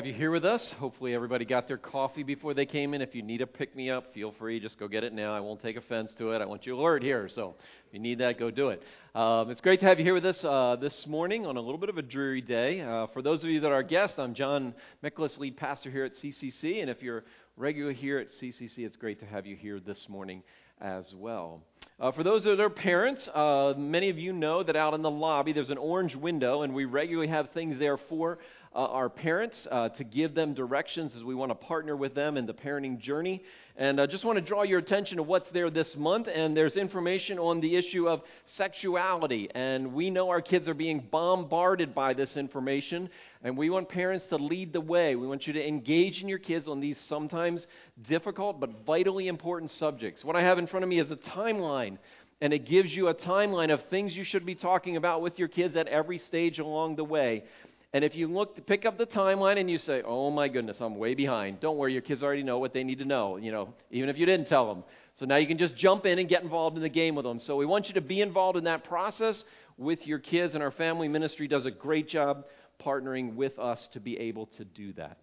Have you here with us? Hopefully, everybody got their coffee before they came in. If you need a pick me up, feel free. Just go get it now. I won't take offense to it. I want you alert here. So, if you need that, go do it. Um, it's great to have you here with us uh, this morning on a little bit of a dreary day. Uh, for those of you that are guests, I'm John Miklas, lead pastor here at CCC. And if you're regular here at CCC, it's great to have you here this morning as well. Uh, for those that are parents, uh, many of you know that out in the lobby there's an orange window, and we regularly have things there for uh, our parents uh, to give them directions as we want to partner with them in the parenting journey. And I just want to draw your attention to what's there this month. And there's information on the issue of sexuality. And we know our kids are being bombarded by this information. And we want parents to lead the way. We want you to engage in your kids on these sometimes difficult but vitally important subjects. What I have in front of me is a timeline and it gives you a timeline of things you should be talking about with your kids at every stage along the way. And if you look, pick up the timeline and you say, "Oh my goodness, I'm way behind," don't worry, your kids already know what they need to know. You know, even if you didn't tell them. So now you can just jump in and get involved in the game with them. So we want you to be involved in that process with your kids, and our family ministry does a great job partnering with us to be able to do that.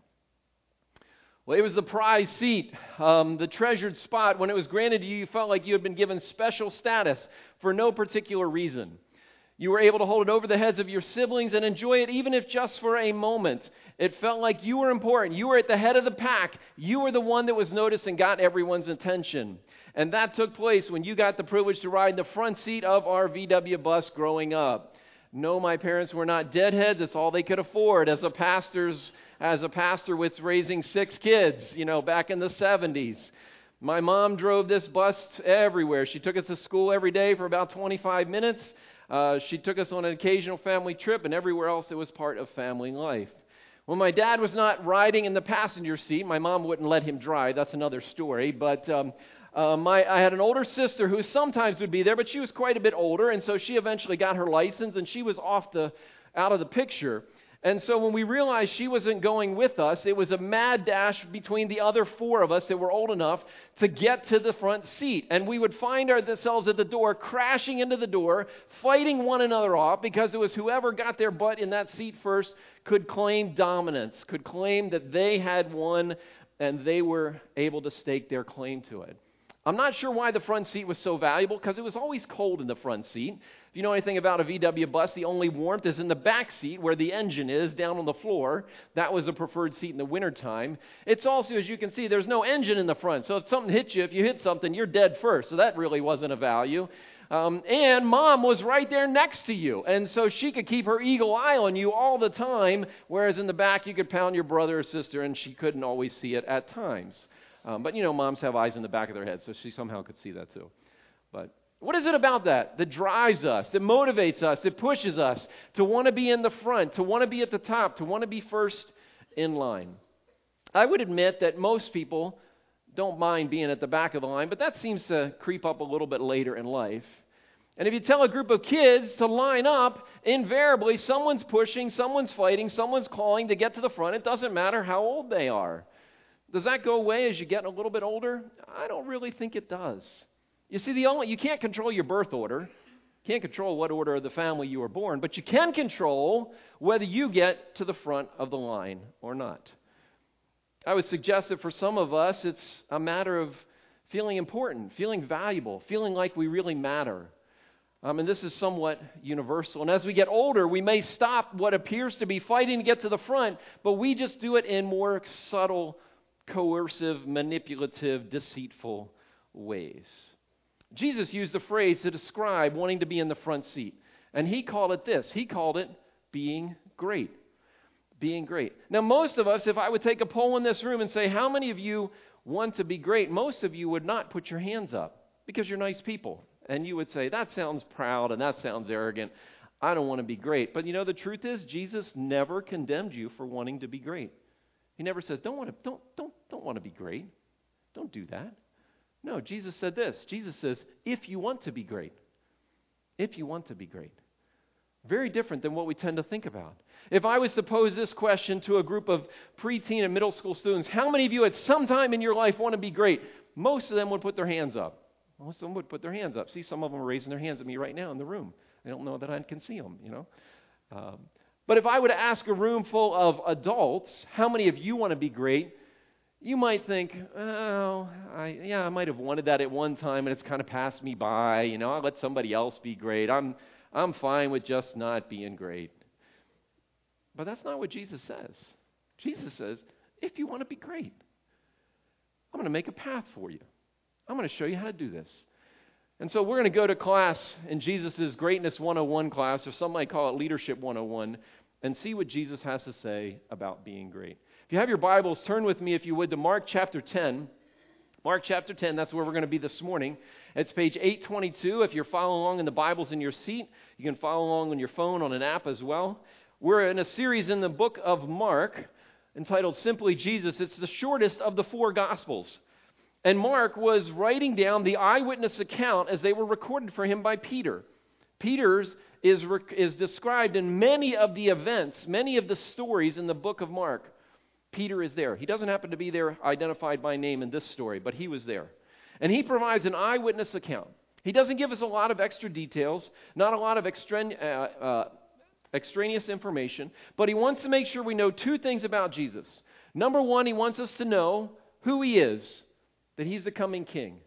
Well, it was the prize seat, um, the treasured spot. When it was granted to you, you felt like you had been given special status for no particular reason. You were able to hold it over the heads of your siblings and enjoy it, even if just for a moment. It felt like you were important. You were at the head of the pack. You were the one that was noticed and got everyone's attention. And that took place when you got the privilege to ride in the front seat of our VW bus growing up. No, my parents were not deadheads. That's all they could afford as a pastor's as a pastor with raising six kids, you know, back in the 70s. My mom drove this bus everywhere. She took us to school every day for about 25 minutes. Uh, she took us on an occasional family trip, and everywhere else it was part of family life. When my dad was not riding in the passenger seat, my mom wouldn't let him drive. That's another story. But um, uh, my, I had an older sister who sometimes would be there, but she was quite a bit older, and so she eventually got her license, and she was off the out of the picture. And so when we realized she wasn't going with us, it was a mad dash between the other four of us that were old enough to get to the front seat. And we would find ourselves at the door, crashing into the door, fighting one another off because it was whoever got their butt in that seat first could claim dominance, could claim that they had won and they were able to stake their claim to it. I'm not sure why the front seat was so valuable because it was always cold in the front seat. If you know anything about a VW bus, the only warmth is in the back seat where the engine is down on the floor. That was a preferred seat in the wintertime. It's also, as you can see, there's no engine in the front. So if something hits you, if you hit something, you're dead first. So that really wasn't a value. Um, and mom was right there next to you. And so she could keep her eagle eye on you all the time, whereas in the back you could pound your brother or sister and she couldn't always see it at times. Um, but you know, moms have eyes in the back of their head, so she somehow could see that too. But what is it about that that drives us, that motivates us, that pushes us to want to be in the front, to want to be at the top, to want to be first in line? I would admit that most people don't mind being at the back of the line, but that seems to creep up a little bit later in life. And if you tell a group of kids to line up, invariably someone's pushing, someone's fighting, someone's calling to get to the front. It doesn't matter how old they are. Does that go away as you get a little bit older? I don't really think it does. You see, the only you can't control your birth order. You Can't control what order of the family you were born, but you can control whether you get to the front of the line or not. I would suggest that for some of us, it's a matter of feeling important, feeling valuable, feeling like we really matter. Um, and this is somewhat universal. And as we get older, we may stop what appears to be fighting to get to the front, but we just do it in more subtle coercive, manipulative, deceitful ways. Jesus used the phrase to describe wanting to be in the front seat, and he called it this he called it being great. Being great. Now, most of us, if I would take a poll in this room and say, How many of you want to be great? Most of you would not put your hands up because you're nice people. And you would say, That sounds proud and that sounds arrogant. I don't want to be great. But you know, the truth is, Jesus never condemned you for wanting to be great. He never says, don't want to, don't, don't, don't want to be great. Don't do that. No, Jesus said this. Jesus says, if you want to be great, if you want to be great. Very different than what we tend to think about. If I was to pose this question to a group of preteen and middle school students, how many of you at some time in your life want to be great? Most of them would put their hands up. Most of them would put their hands up. See, some of them are raising their hands at me right now in the room. They don't know that I can see them, you know. Um, But if I were to ask a room full of adults, how many of you want to be great? You might think, oh, I, yeah, I might have wanted that at one time and it's kind of passed me by. You know, I'll let somebody else be great. I'm, I'm fine with just not being great. But that's not what Jesus says. Jesus says, if you want to be great, I'm going to make a path for you. I'm going to show you how to do this. And so we're going to go to class in Jesus' Greatness 101 class, or some might call it Leadership 101, and see what Jesus has to say about being great. If you have your Bibles, turn with me, if you would, to Mark chapter 10. Mark chapter 10, that's where we're going to be this morning. It's page 822. If you're following along in the Bibles in your seat, you can follow along on your phone on an app as well. We're in a series in the book of Mark entitled Simply Jesus. It's the shortest of the four Gospels. And Mark was writing down the eyewitness account as they were recorded for him by Peter. Peter's is, is described in many of the events, many of the stories in the book of Mark. Peter is there. He doesn't happen to be there identified by name in this story, but he was there. And he provides an eyewitness account. He doesn't give us a lot of extra details, not a lot of. Uh, uh, extraneous information, but he wants to make sure we know two things about Jesus. Number one, he wants us to know who he is, that he's the coming king.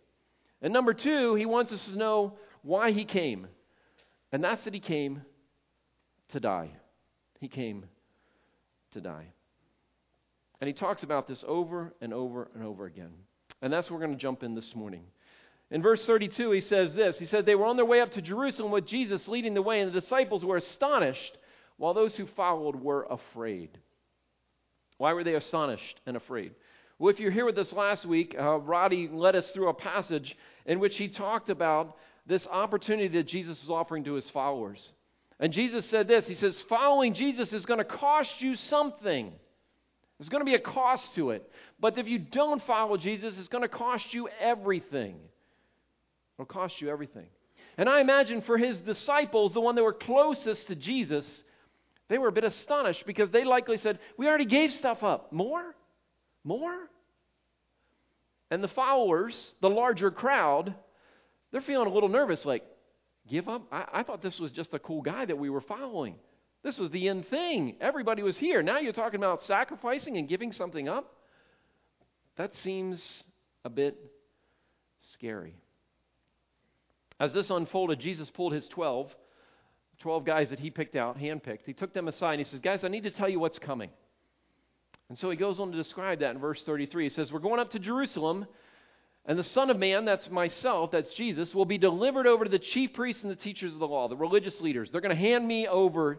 And number two, he wants us to know why he came. And that's that he came to die. He came to die. And he talks about this over and over and over again. And that's where we're going to jump in this morning. In verse 32, he says this He said, They were on their way up to Jerusalem with Jesus leading the way, and the disciples were astonished, while those who followed were afraid. Why were they astonished and afraid? Well, if you're here with us last week, uh, Roddy led us through a passage in which he talked about this opportunity that Jesus was offering to his followers. And Jesus said this He says, Following Jesus is going to cost you something. There's going to be a cost to it. But if you don't follow Jesus, it's going to cost you everything. It'll cost you everything. And I imagine for his disciples, the one that were closest to Jesus, they were a bit astonished because they likely said, We already gave stuff up. More? More? And the followers, the larger crowd, they're feeling a little nervous like, Give up? I, I thought this was just a cool guy that we were following. This was the end thing. Everybody was here. Now you're talking about sacrificing and giving something up? That seems a bit scary. As this unfolded, Jesus pulled his 12, 12 guys that he picked out, handpicked. He took them aside and he says, Guys, I need to tell you what's coming. And so he goes on to describe that in verse 33. He says, We're going up to Jerusalem, and the Son of Man, that's myself, that's Jesus, will be delivered over to the chief priests and the teachers of the law, the religious leaders. They're going to hand me over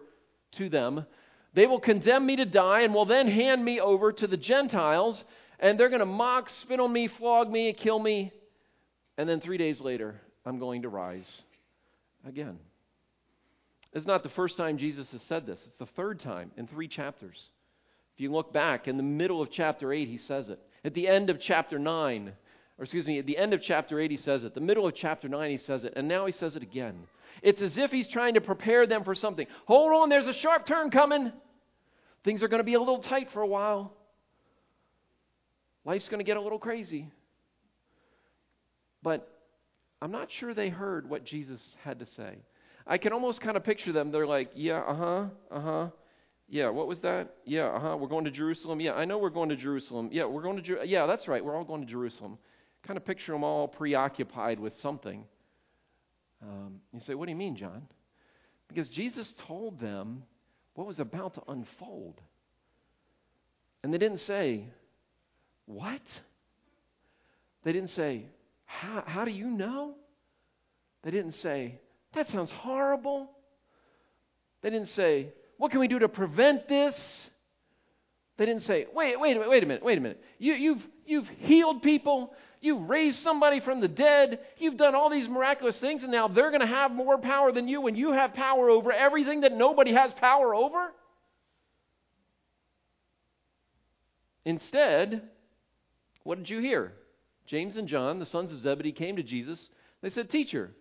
to them. They will condemn me to die and will then hand me over to the Gentiles, and they're going to mock, spit on me, flog me, kill me. And then three days later, I'm going to rise again. It's not the first time Jesus has said this, it's the third time in three chapters. If you look back, in the middle of chapter 8, he says it. At the end of chapter 9, or excuse me, at the end of chapter 8, he says it. The middle of chapter 9, he says it. And now he says it again. It's as if he's trying to prepare them for something. Hold on, there's a sharp turn coming. Things are going to be a little tight for a while. Life's going to get a little crazy. But I'm not sure they heard what Jesus had to say. I can almost kind of picture them. They're like, yeah, uh huh, uh huh. Yeah, what was that? Yeah, uh huh. We're going to Jerusalem. Yeah, I know we're going to Jerusalem. Yeah, we're going to Jer- Yeah, that's right. We're all going to Jerusalem. Kind of picture them all preoccupied with something. Um, you say, what do you mean, John? Because Jesus told them what was about to unfold. And they didn't say, What? They didn't say, how, how do you know? They didn't say, That sounds horrible. They didn't say, What can we do to prevent this? They didn't say, Wait, wait minute, wait a minute, wait a minute. You, you've, you've healed people. You've raised somebody from the dead. You've done all these miraculous things, and now they're going to have more power than you, and you have power over everything that nobody has power over? Instead, what did you hear? James and John, the sons of Zebedee, came to Jesus. They said, Teacher,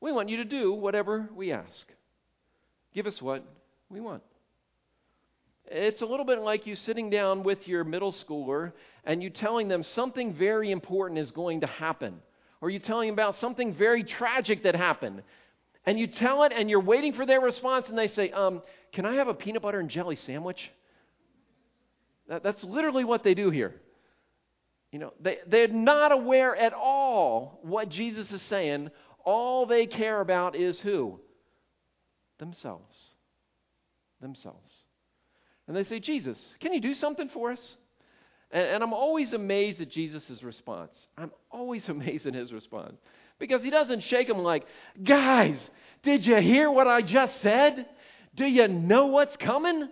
we want you to do whatever we ask. Give us what we want. It's a little bit like you sitting down with your middle schooler and you telling them something very important is going to happen. Or you telling them about something very tragic that happened. And you tell it and you're waiting for their response and they say, um, can I have a peanut butter and jelly sandwich? That, that's literally what they do here. You know, they, they're not aware at all what Jesus is saying. All they care about is who? Themselves. Themselves. And they say, Jesus, can you do something for us? And, and I'm always amazed at Jesus' response. I'm always amazed at his response. Because he doesn't shake them like, guys, did you hear what I just said? Do you know what's coming?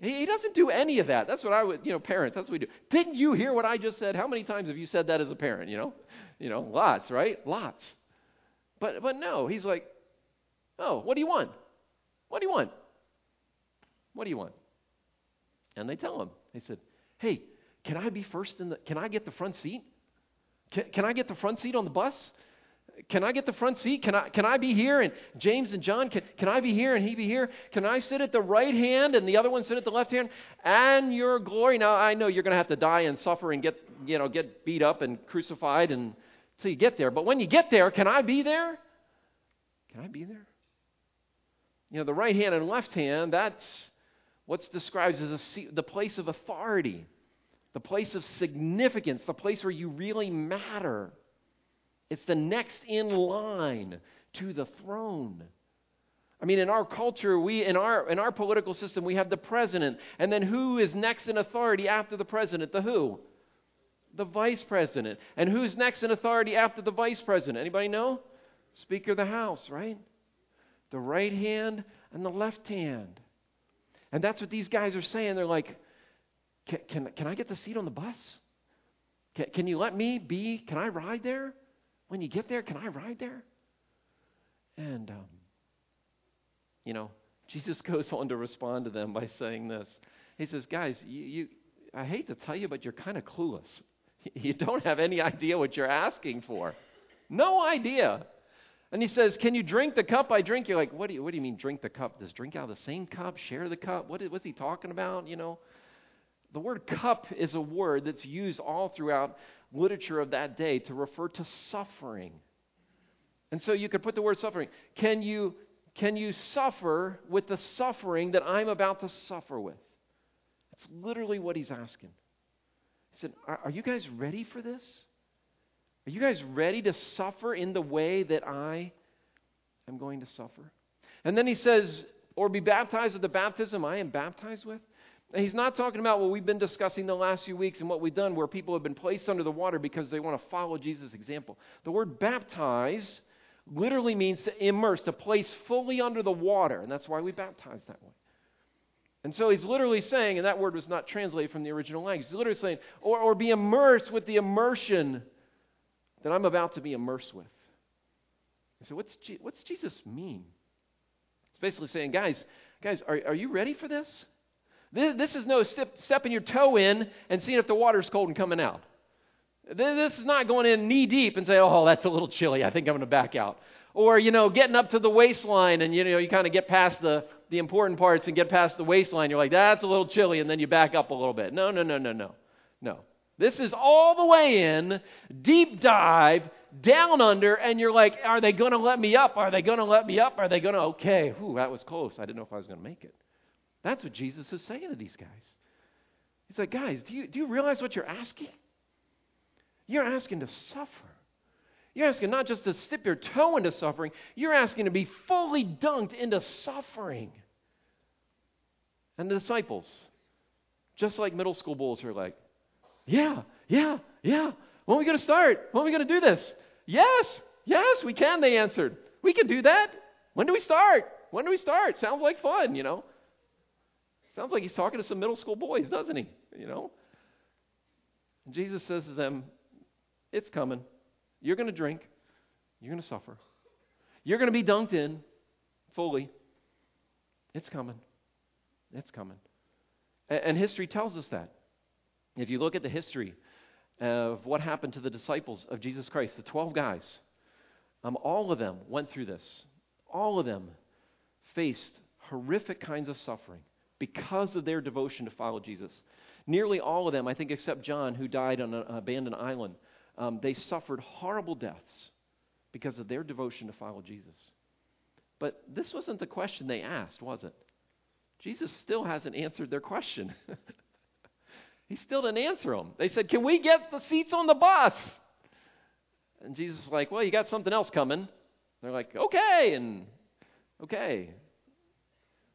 He doesn't do any of that. That's what I would, you know, parents, that's what we do. Didn't you hear what I just said? How many times have you said that as a parent, you know? You know, lots, right? Lots. But but no, he's like, "Oh, what do you want? What do you want? What do you want?" And they tell him. They said, "Hey, can I be first in the can I get the front seat? Can, can I get the front seat on the bus? Can I get the front seat? Can I, can I be here? And James and John, can, can I be here and he be here? Can I sit at the right hand and the other one sit at the left hand? And your glory. Now, I know you're going to have to die and suffer and get, you know, get beat up and crucified and until you get there. But when you get there, can I be there? Can I be there? You know, the right hand and left hand, that's what's described as a, the place of authority, the place of significance, the place where you really matter. It's the next in line to the throne. I mean, in our culture, we in our in our political system, we have the president, and then who is next in authority after the president? The who? The vice president. And who's next in authority after the vice president? Anybody know? Speaker of the House, right? The right hand and the left hand. And that's what these guys are saying. They're like, can, can, can I get the seat on the bus? Can, can you let me be? Can I ride there? When you get there, can I ride there? And, um, you know, Jesus goes on to respond to them by saying this. He says, Guys, you, you I hate to tell you, but you're kind of clueless. You don't have any idea what you're asking for. No idea. And he says, Can you drink the cup I drink? You're like, What do you, what do you mean, drink the cup? Does drink out of the same cup? Share the cup? What is, what's he talking about? You know? The word cup is a word that's used all throughout literature of that day to refer to suffering. And so you could put the word suffering. Can you, can you suffer with the suffering that I'm about to suffer with? That's literally what he's asking. He said, Are, are you guys ready for this? Are you guys ready to suffer in the way that I am going to suffer? And then he says, Or be baptized with the baptism I am baptized with? And he's not talking about what we've been discussing the last few weeks and what we've done where people have been placed under the water because they want to follow Jesus' example. The word baptize literally means to immerse, to place fully under the water. And that's why we baptize that way. And so he's literally saying, and that word was not translated from the original language, he's literally saying, or, or be immersed with the immersion that I'm about to be immersed with. So what's, Je- what's Jesus mean? It's basically saying, guys, guys, are, are you ready for this? This, this is no step, stepping your toe in and seeing if the water's cold and coming out. This is not going in knee deep and say, oh, that's a little chilly. I think I'm going to back out. Or, you know, getting up to the waistline and, you know, you kind of get past the, the important parts and get past the waistline. You're like, that's a little chilly. And then you back up a little bit. No, no, no, no, no. No. This is all the way in, deep dive, down under, and you're like, are they going to let me up? Are they going to let me up? Are they going to, okay, whew, that was close. I didn't know if I was going to make it. That's what Jesus is saying to these guys. He's like, guys, do you, do you realize what you're asking? You're asking to suffer. You're asking not just to dip your toe into suffering, you're asking to be fully dunked into suffering. And the disciples, just like middle school bulls, are like, yeah, yeah, yeah. When are we going to start? When are we going to do this? Yes, yes, we can, they answered. We can do that. When do we start? When do we start? Sounds like fun, you know. Sounds like he's talking to some middle school boys, doesn't he? You know? And Jesus says to them, It's coming. You're going to drink. You're going to suffer. You're going to be dunked in fully. It's coming. It's coming. And, and history tells us that. If you look at the history of what happened to the disciples of Jesus Christ, the 12 guys, um, all of them went through this. All of them faced horrific kinds of suffering because of their devotion to follow Jesus. Nearly all of them, I think, except John, who died on an abandoned island, um, they suffered horrible deaths because of their devotion to follow Jesus. But this wasn't the question they asked, was it? Jesus still hasn't answered their question. he still didn't answer them. They said, Can we get the seats on the bus? And Jesus is like, Well, you got something else coming. They're like, Okay, and okay.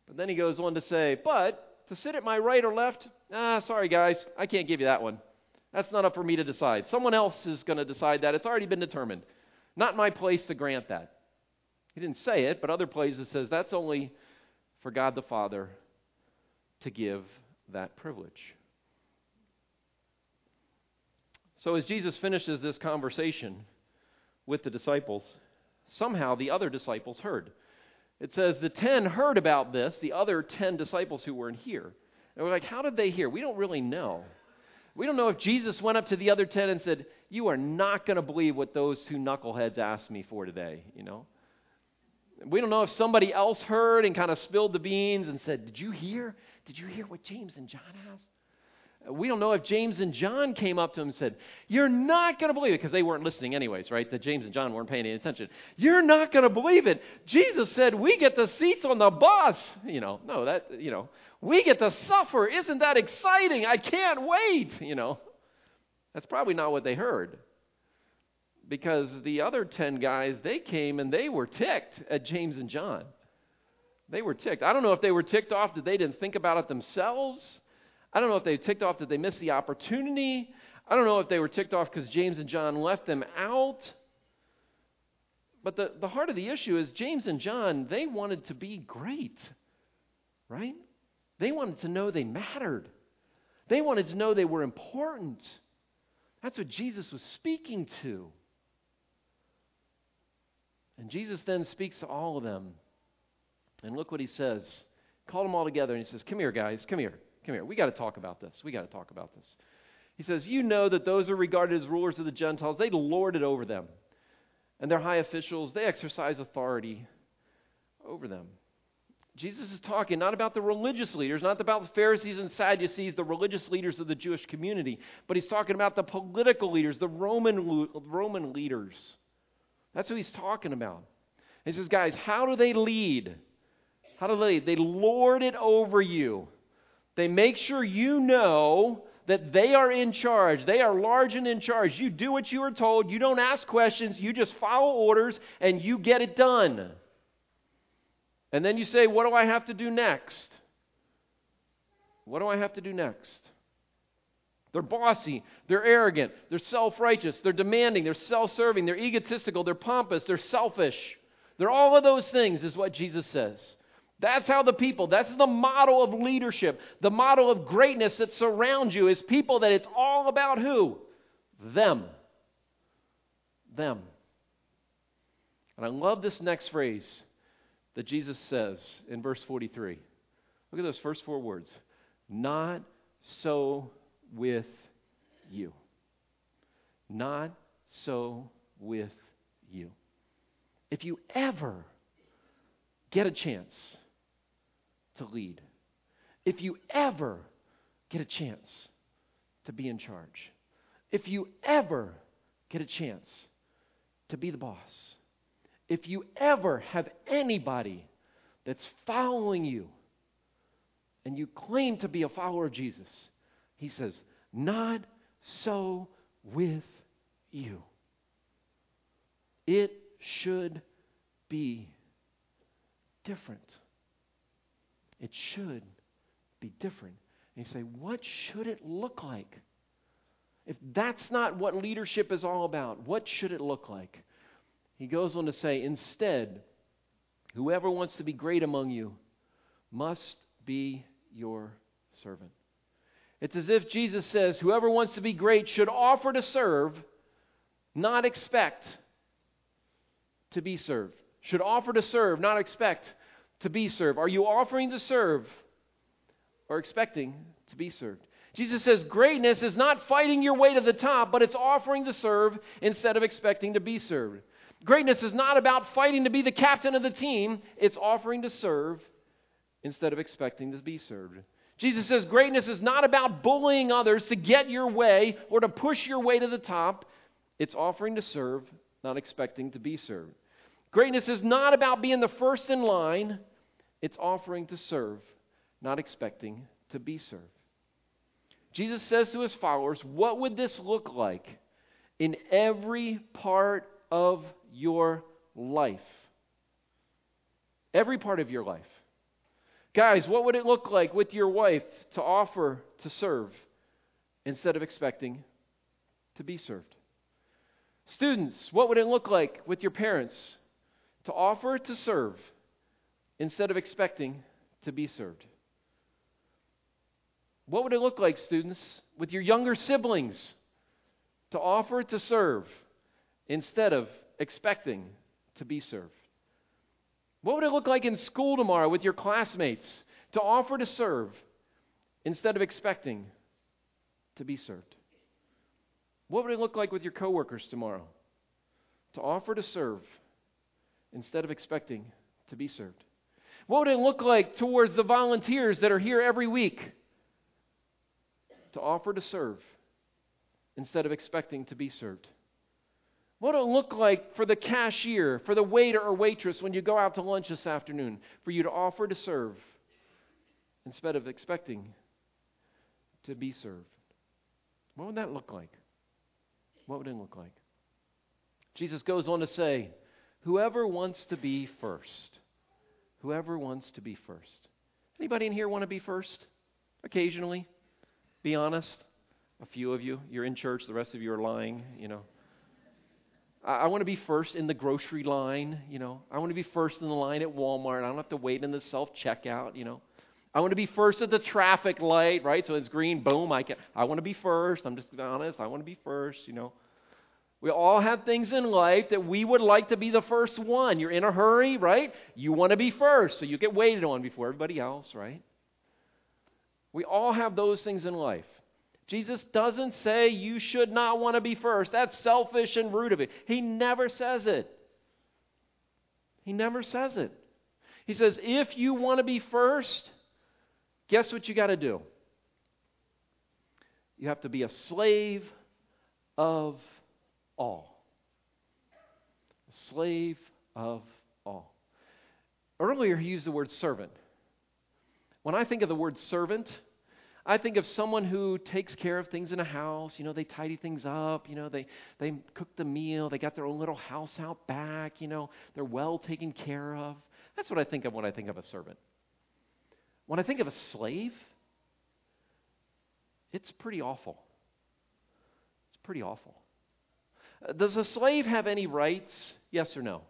But then he goes on to say, But to sit at my right or left, ah, sorry guys, I can't give you that one. That's not up for me to decide. Someone else is going to decide that. It's already been determined. Not my place to grant that. He didn't say it, but other places says that's only for God the Father to give that privilege. So as Jesus finishes this conversation with the disciples, somehow the other disciples heard. It says the ten heard about this, the other ten disciples who weren't here. And we're like, how did they hear? We don't really know. We don't know if Jesus went up to the other ten and said, You are not going to believe what those two knuckleheads asked me for today, you know? We don't know if somebody else heard and kind of spilled the beans and said, Did you hear? Did you hear what James and John asked? We don't know if James and John came up to him and said, You're not going to believe it, because they weren't listening, anyways, right? That James and John weren't paying any attention. You're not going to believe it. Jesus said, We get the seats on the bus. You know, no, that, you know, we get to suffer. Isn't that exciting? I can't wait. You know, that's probably not what they heard because the other 10 guys, they came and they were ticked at James and John. They were ticked. I don't know if they were ticked off that they didn't think about it themselves. I don't know if they ticked off that they missed the opportunity. I don't know if they were ticked off because James and John left them out. But the, the heart of the issue is James and John, they wanted to be great, right? They wanted to know they mattered. They wanted to know they were important. That's what Jesus was speaking to. And Jesus then speaks to all of them. And look what he says. Call them all together and he says, Come here, guys. Come here. Come here. We got to talk about this. We got to talk about this. He says, You know that those are regarded as rulers of the Gentiles, they lord it over them. And their high officials, they exercise authority over them. Jesus is talking not about the religious leaders, not about the Pharisees and Sadducees, the religious leaders of the Jewish community, but he's talking about the political leaders, the Roman, Roman leaders. That's what he's talking about. He says, guys, how do they lead? How do they? They lord it over you. They make sure you know that they are in charge. They are large and in charge. You do what you are told. You don't ask questions. You just follow orders and you get it done. And then you say, What do I have to do next? What do I have to do next? They're bossy. They're arrogant. They're self righteous. They're demanding. They're self serving. They're egotistical. They're pompous. They're selfish. They're all of those things, is what Jesus says. That's how the people, that's the model of leadership, the model of greatness that surrounds you is people that it's all about who? Them. Them. And I love this next phrase that Jesus says in verse 43. Look at those first four words. Not so with you. Not so with you. If you ever get a chance to lead, if you ever get a chance to be in charge, if you ever get a chance to be the boss, if you ever have anybody that's following you and you claim to be a follower of Jesus, he says, Not so with you. It should be different. It should be different. And you say, What should it look like? If that's not what leadership is all about, what should it look like? He goes on to say, Instead, whoever wants to be great among you must be your servant. It's as if Jesus says, Whoever wants to be great should offer to serve, not expect to be served. Should offer to serve, not expect to be served. Are you offering to serve or expecting to be served? Jesus says greatness is not fighting your way to the top, but it's offering to serve instead of expecting to be served. Greatness is not about fighting to be the captain of the team, it's offering to serve instead of expecting to be served. Jesus says greatness is not about bullying others to get your way or to push your way to the top. It's offering to serve, not expecting to be served. Greatness is not about being the first in line, it's offering to serve, not expecting to be served. Jesus says to his followers, What would this look like in every part of your life? Every part of your life. Guys, what would it look like with your wife to offer to serve instead of expecting to be served? Students, what would it look like with your parents to offer to serve instead of expecting to be served? What would it look like, students, with your younger siblings to offer to serve instead of expecting to be served? What would it look like in school tomorrow with your classmates to offer to serve instead of expecting to be served? What would it look like with your coworkers tomorrow to offer to serve instead of expecting to be served? What would it look like towards the volunteers that are here every week to offer to serve instead of expecting to be served? What would it look like for the cashier, for the waiter or waitress when you go out to lunch this afternoon, for you to offer to serve instead of expecting to be served? What would that look like? What would it look like? Jesus goes on to say, Whoever wants to be first, whoever wants to be first. Anybody in here want to be first? Occasionally? Be honest. A few of you, you're in church, the rest of you are lying, you know. I, want to be first in the grocery line, you know. I want to be first in the line at Walmart. I don't have to wait in the self checkout, you know. I want to be first at the traffic light, right? So it's green, boom, I can I want to be first. I'm just honest. I want to be first, you know. We all have things in life that we would like to be the first one. You're in a hurry, right? You want to be first, so you get waited on before everybody else, right? We all have those things in life. Jesus doesn't say you should not want to be first. That's selfish and rude of it. He never says it. He never says it. He says, if you want to be first, guess what you got to do? You have to be a slave of all. A slave of all. Earlier, he used the word servant. When I think of the word servant, I think of someone who takes care of things in a house. You know, they tidy things up. You know, they, they cook the meal. They got their own little house out back. You know, they're well taken care of. That's what I think of when I think of a servant. When I think of a slave, it's pretty awful. It's pretty awful. Does a slave have any rights? Yes or no?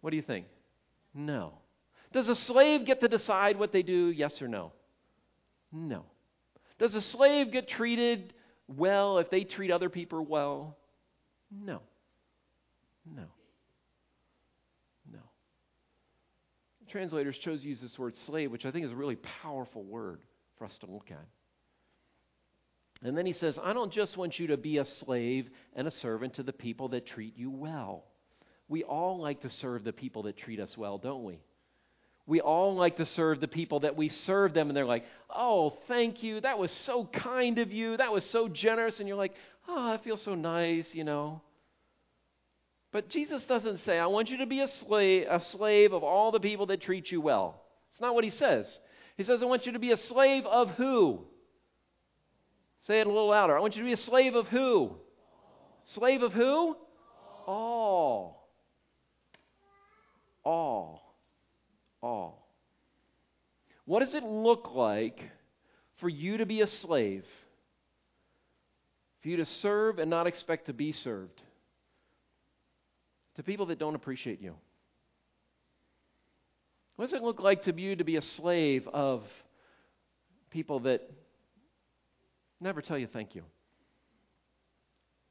What do you think? No. Does a slave get to decide what they do? Yes or no? No. Does a slave get treated well if they treat other people well? No. No. No. Translators chose to use this word slave, which I think is a really powerful word for us to look at. And then he says, I don't just want you to be a slave and a servant to the people that treat you well. We all like to serve the people that treat us well, don't we? we all like to serve the people that we serve them, and they're like, oh, thank you. That was so kind of you. That was so generous. And you're like, oh, I feel so nice, you know. But Jesus doesn't say, I want you to be a slave, a slave of all the people that treat you well. It's not what he says. He says, I want you to be a slave of who? Say it a little louder. I want you to be a slave of who? Slave of who? All. All all. What does it look like for you to be a slave? For you to serve and not expect to be served? To people that don't appreciate you? What does it look like to you to be a slave of people that never tell you thank you? What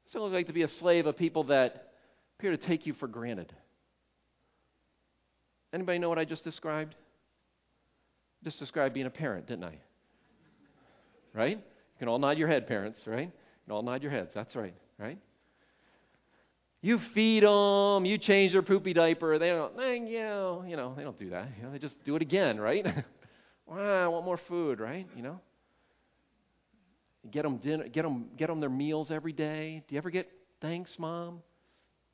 does it look like to be a slave of people that appear to take you for granted? Anybody know what I just described? Just described being a parent, didn't I? Right? You can all nod your head, parents, right? You can all nod your heads. That's right, right? You feed them, you change their poopy diaper. They don't, eh, thank you. You know, they don't do that. You know, they just do it again, right? wow, I want more food, right? You know, get them dinner, get them, get them their meals every day. Do you ever get thanks, mom?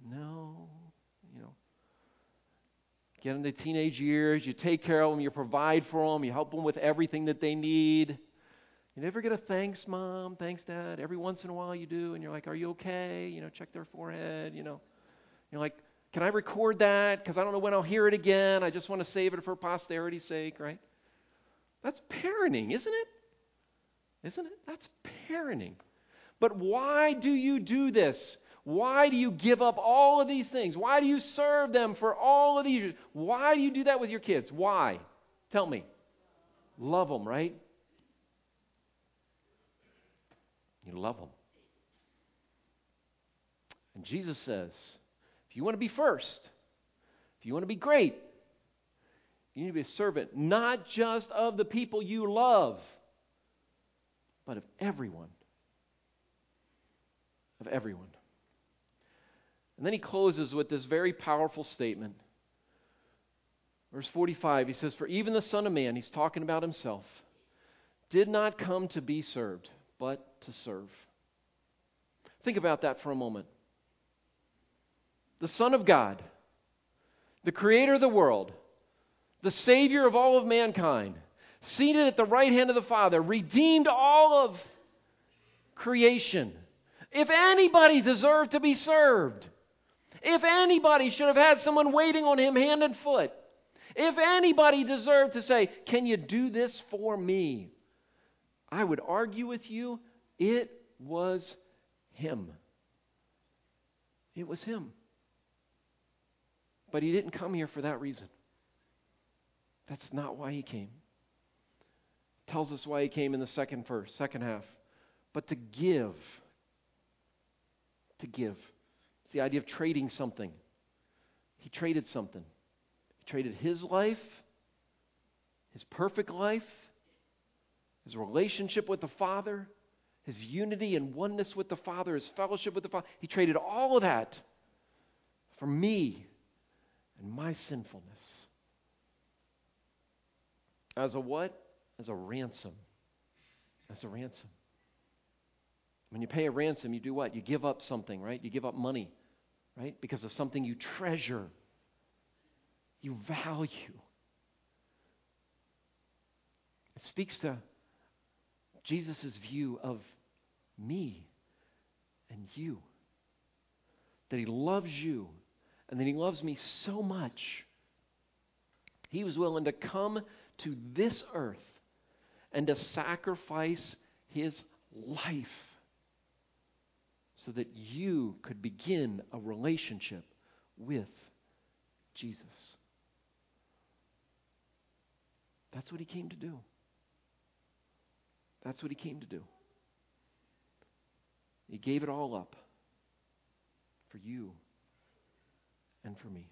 No, you know get into teenage years, you take care of them, you provide for them, you help them with everything that they need. You never get a thanks, mom, thanks, dad. Every once in a while you do, and you're like, are you okay? You know, check their forehead, you know. You're like, can I record that? Because I don't know when I'll hear it again. I just want to save it for posterity's sake, right? That's parenting, isn't it? Isn't it? That's parenting. But why do you do this? Why do you give up all of these things? Why do you serve them for all of these? years? Why do you do that with your kids? Why? Tell me. Love them, right? You love them. And Jesus says, if you want to be first, if you want to be great, you need to be a servant, not just of the people you love, but of everyone. Of everyone. And then he closes with this very powerful statement. Verse 45, he says, For even the Son of Man, he's talking about himself, did not come to be served, but to serve. Think about that for a moment. The Son of God, the Creator of the world, the Savior of all of mankind, seated at the right hand of the Father, redeemed all of creation. If anybody deserved to be served, if anybody should have had someone waiting on him hand and foot, if anybody deserved to say, Can you do this for me? I would argue with you, it was him. It was him. But he didn't come here for that reason. That's not why he came. Tells us why he came in the second verse, second half. But to give. To give. It's the idea of trading something. He traded something. He traded his life, his perfect life, his relationship with the Father, his unity and oneness with the Father, his fellowship with the Father. He traded all of that for me and my sinfulness. As a what? As a ransom. As a ransom. When you pay a ransom, you do what? You give up something, right? You give up money, right? Because of something you treasure, you value. It speaks to Jesus' view of me and you. That he loves you and that he loves me so much. He was willing to come to this earth and to sacrifice his life so that you could begin a relationship with Jesus. That's what he came to do. That's what he came to do. He gave it all up for you and for me.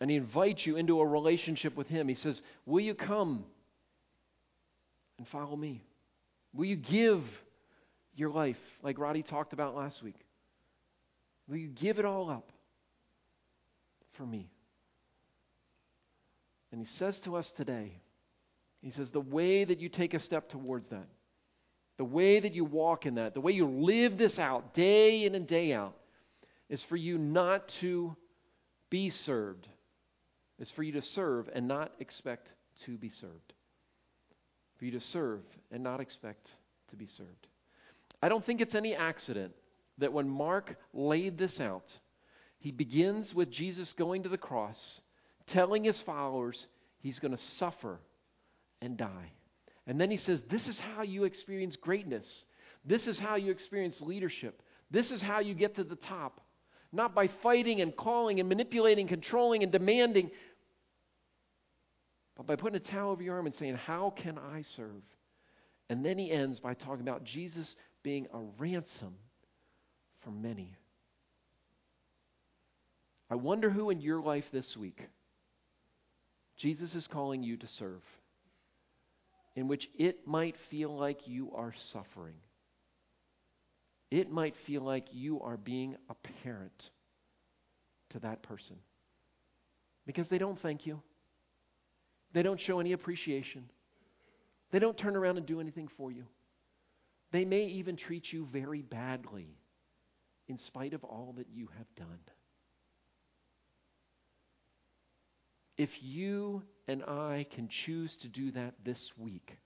And he invites you into a relationship with him. He says, Will you come and follow me? Will you give your life, like Roddy talked about last week? Will you give it all up for me? And he says to us today, he says, the way that you take a step towards that, the way that you walk in that, the way you live this out day in and day out, is for you not to be served, is for you to serve and not expect to be served. For you to serve and not expect to be served. I don't think it's any accident that when Mark laid this out, he begins with Jesus going to the cross, telling his followers he's going to suffer and die. And then he says, This is how you experience greatness. This is how you experience leadership. This is how you get to the top. Not by fighting and calling and manipulating, controlling and demanding, but by putting a towel over your arm and saying, How can I serve? And then he ends by talking about Jesus being a ransom for many. I wonder who in your life this week Jesus is calling you to serve in which it might feel like you are suffering. It might feel like you are being a parent to that person because they don't thank you, they don't show any appreciation, they don't turn around and do anything for you. They may even treat you very badly in spite of all that you have done. If you and I can choose to do that this week,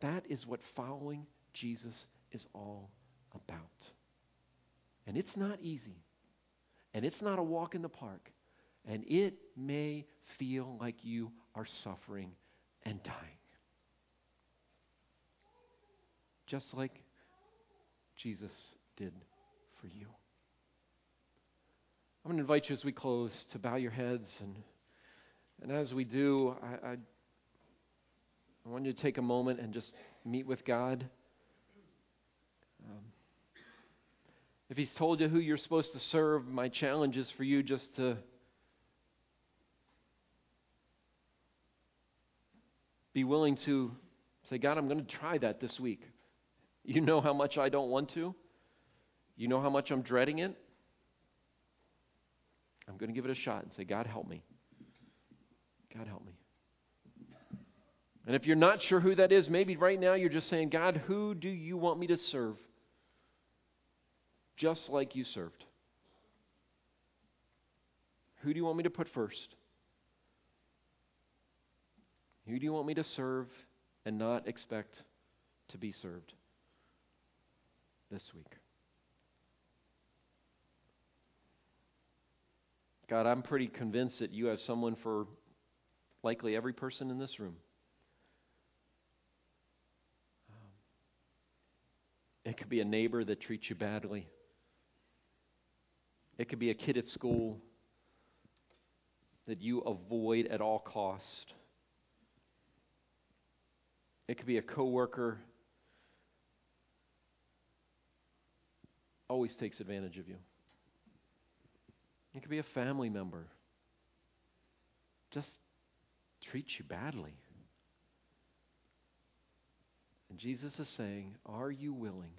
that is what following Jesus is all about. And it's not easy. And it's not a walk in the park. And it may feel like you are suffering and dying. Just like Jesus did for you. I'm going to invite you as we close to bow your heads. And, and as we do, I, I, I want you to take a moment and just meet with God. Um, if He's told you who you're supposed to serve, my challenge is for you just to be willing to say, God, I'm going to try that this week. You know how much I don't want to. You know how much I'm dreading it. I'm going to give it a shot and say, God, help me. God, help me. And if you're not sure who that is, maybe right now you're just saying, God, who do you want me to serve? Just like you served. Who do you want me to put first? Who do you want me to serve and not expect to be served this week? God, I'm pretty convinced that you have someone for likely every person in this room. It could be a neighbor that treats you badly. It could be a kid at school that you avoid at all cost. It could be a coworker always takes advantage of you. It could be a family member. Just treats you badly. And Jesus is saying, Are you willing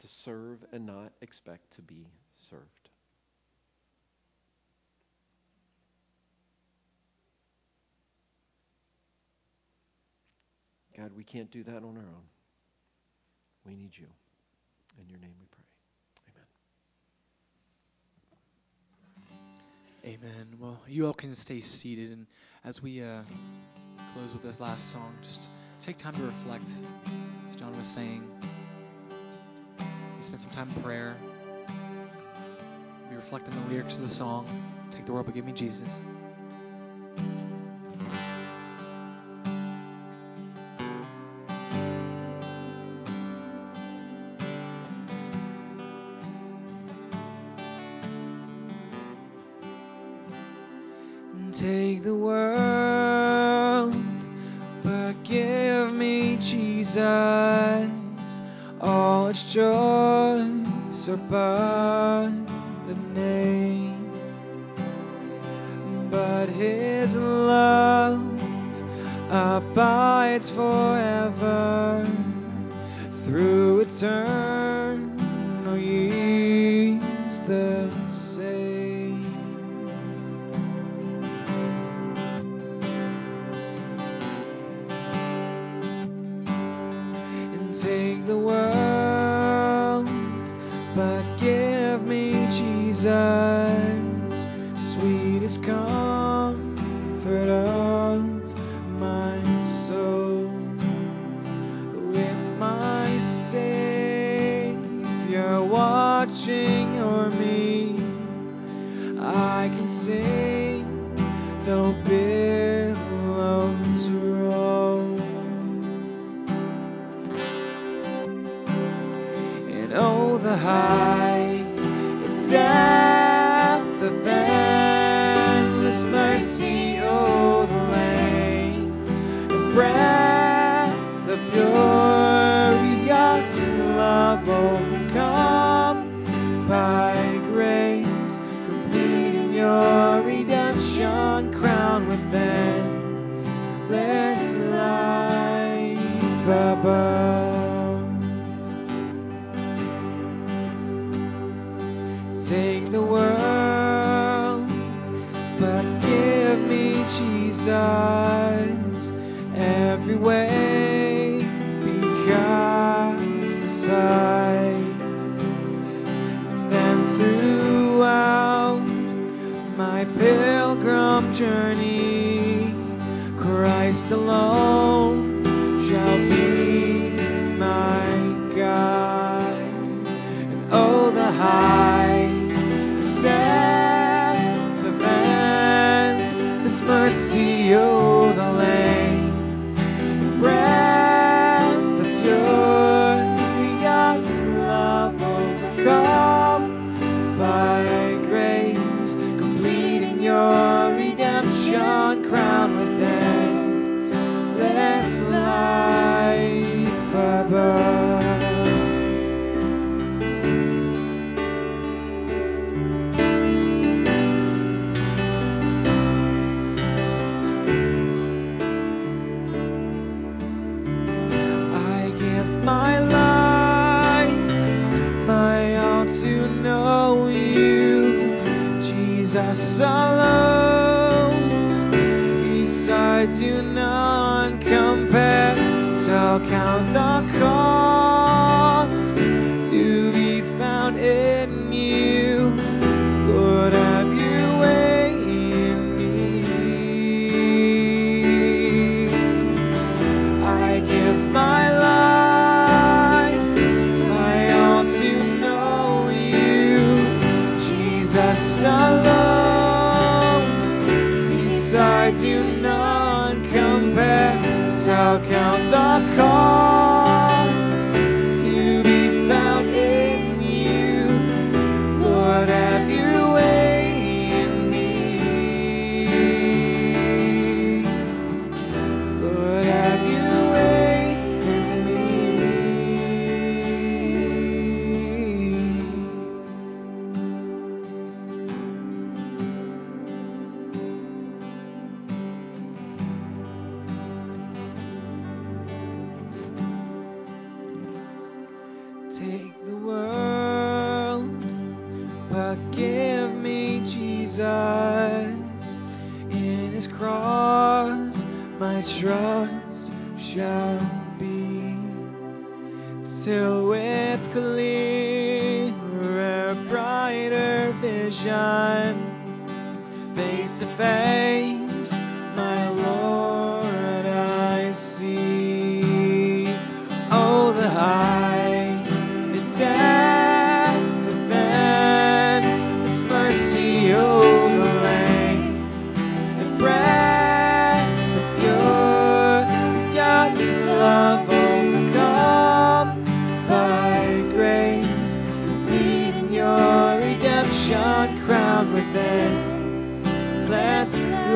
to serve and not expect to be served? God, we can't do that on our own. We need you. In your name we pray. Amen. Amen. Well, you all can stay seated, and as we uh, close with this last song, just take time to reflect. As John was saying, spend some time in prayer. We reflect on the lyrics of the song. Take the world, but give me Jesus. Take the world, but give me Jesus. All its joys are but a name, but His love abides forever oh,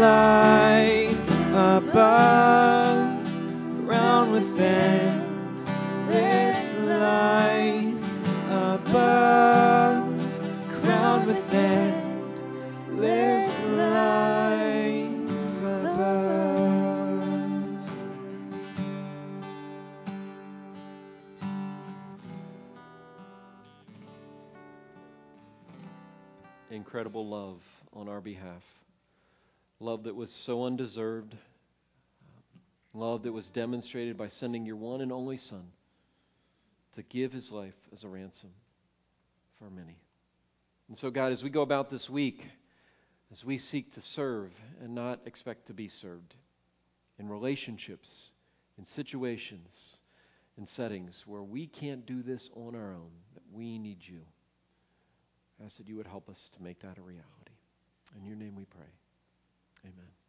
light above, crowned within this life above, crowned within this life above. Incredible love on our behalf. Love that was so undeserved. Love that was demonstrated by sending your one and only Son to give his life as a ransom for many. And so, God, as we go about this week, as we seek to serve and not expect to be served in relationships, in situations, in settings where we can't do this on our own, that we need you. I ask that you would help us to make that a reality. In your name we pray. Amen.